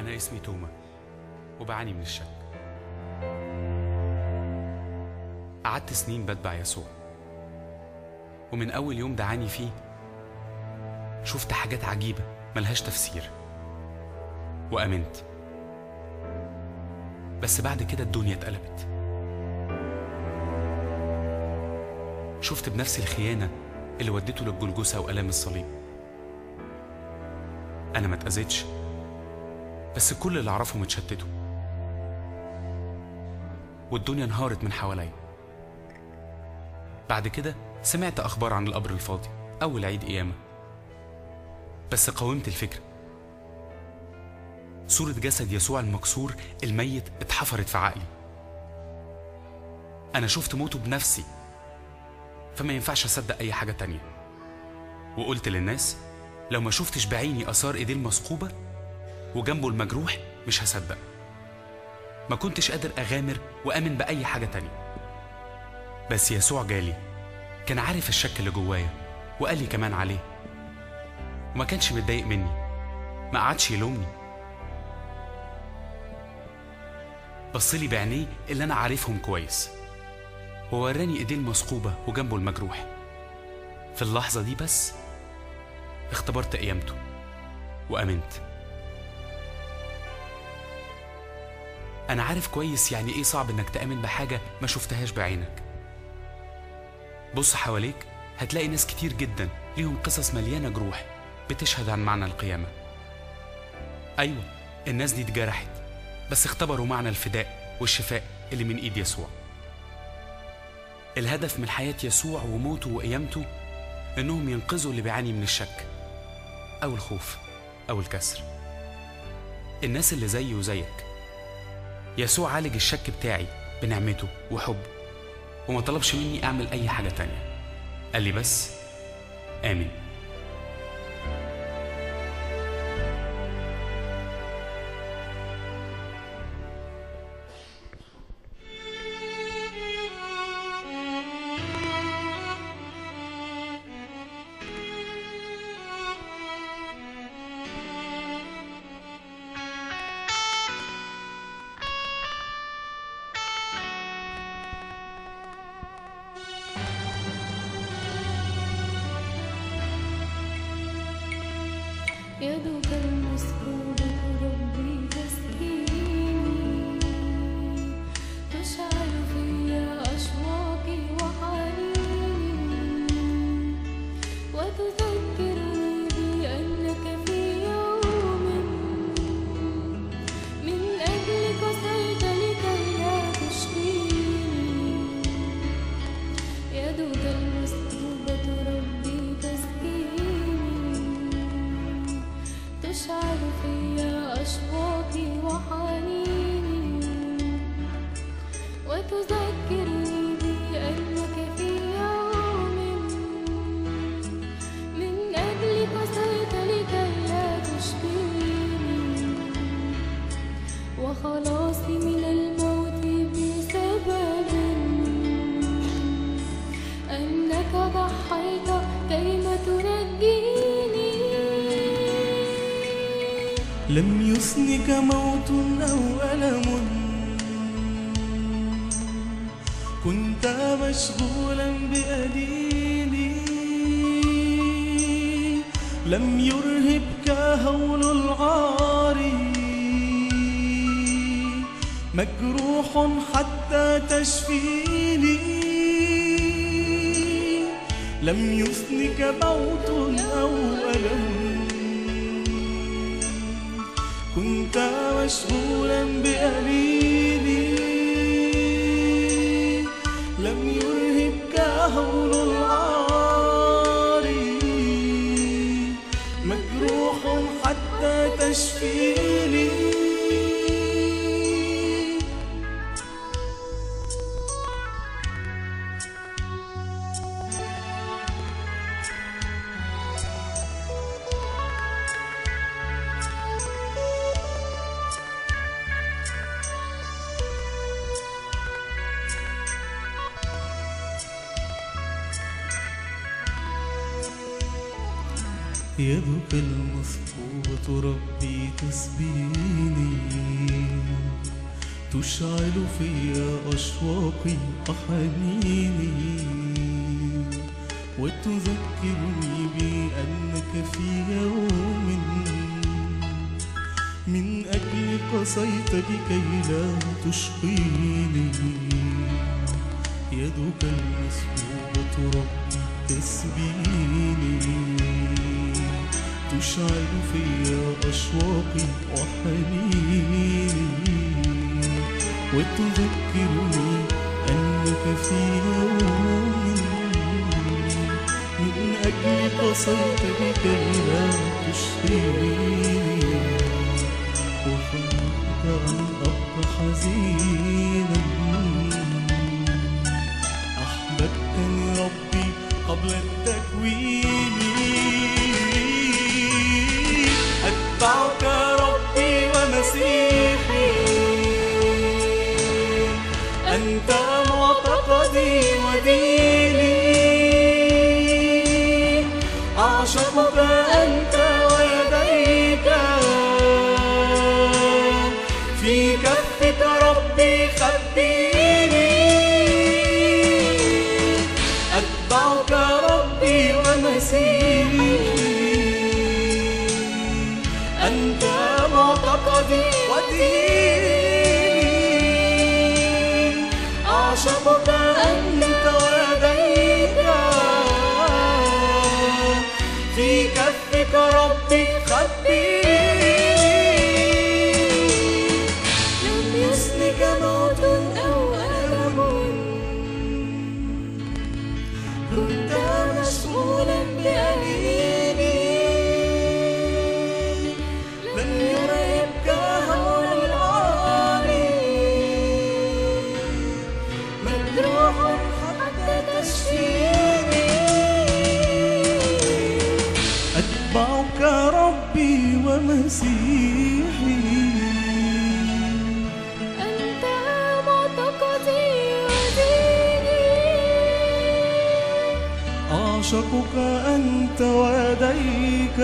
أنا اسمي توما وبعاني من الشك. قعدت سنين بتبع يسوع ومن أول يوم دعاني فيه شفت حاجات عجيبة ملهاش تفسير وأمنت. بس بعد كده الدنيا اتقلبت. شفت بنفسي الخيانة اللي ودته للجلجسة وآلام الصليب. أنا ما اتأذيتش. بس كل اللي أعرفهم اتشتتوا والدنيا انهارت من حواليا. بعد كده سمعت أخبار عن القبر الفاضي أول عيد قيامة. بس قاومت الفكرة صورة جسد يسوع المكسور الميت اتحفرت في عقلي. أنا شفت موته بنفسي فما ينفعش أصدق أي حاجة تانية. وقلت للناس لو ما شفتش بعيني آثار إيديه المثقوبة وجنبه المجروح مش هصدق. ما كنتش قادر أغامر وأمن بأي حاجة تانية. بس يسوع جالي كان عارف الشك اللي جوايا وقال لي كمان عليه. وما كانش متضايق مني ما قعدش يلومني. بصلي بعينيه اللي أنا عارفهم كويس. ووراني إيديه المثقوبة وجنبه المجروح. في اللحظة دي بس اختبرت قيامته وأمنت. أنا عارف كويس يعني إيه صعب إنك تآمن بحاجة ما شفتهاش بعينك. بص حواليك هتلاقي ناس كتير جدا ليهم قصص مليانة جروح بتشهد عن معنى القيامة. أيوة الناس دي اتجرحت بس اختبروا معنى الفداء والشفاء اللي من إيد يسوع. الهدف من حياة يسوع وموته وقيامته إنهم ينقذوا اللي بيعاني من الشك أو الخوف أو الكسر. الناس اللي زيي وزيك يسوع عالج الشك بتاعي بنعمته وحبه وما طلبش مني أعمل أي حاجة تانية. قال لي بس آمن يدك المسكوبة ربي تسكيني وخلاصي من الموت بسبب أنك ضحيت لم يسنك موت أو ألم. كنت مشغولا بأديني. لم يرهبك هول العار. مجروح حتى تشفيني. لم يسنك موت أو ألم. كنت مشغولا بأنيني لم يرهبك هول العار مجروح حتى تشفيني. يدك المثقوبة ربي تسبيني. تشعل في أشواقي وحنيني وتذكرني بأنك في يوم من أجل قصيت لكي لا تشقيني. يدك المسبوبة ربي تسبيني. تشعل في أشواقي وحنيني وتذكرني أنك في يوم من أجل قصيت لكي لا تشقيني وفرقت أن أبقى حزينا. أحببتني ربي قبل التكوين. أعشقك أنت ويديك. في كفك ربي خبيني أتبعك ربي ومسيحي أنت معتقدي وديني. ربي خبيني أعشقك أنت وديك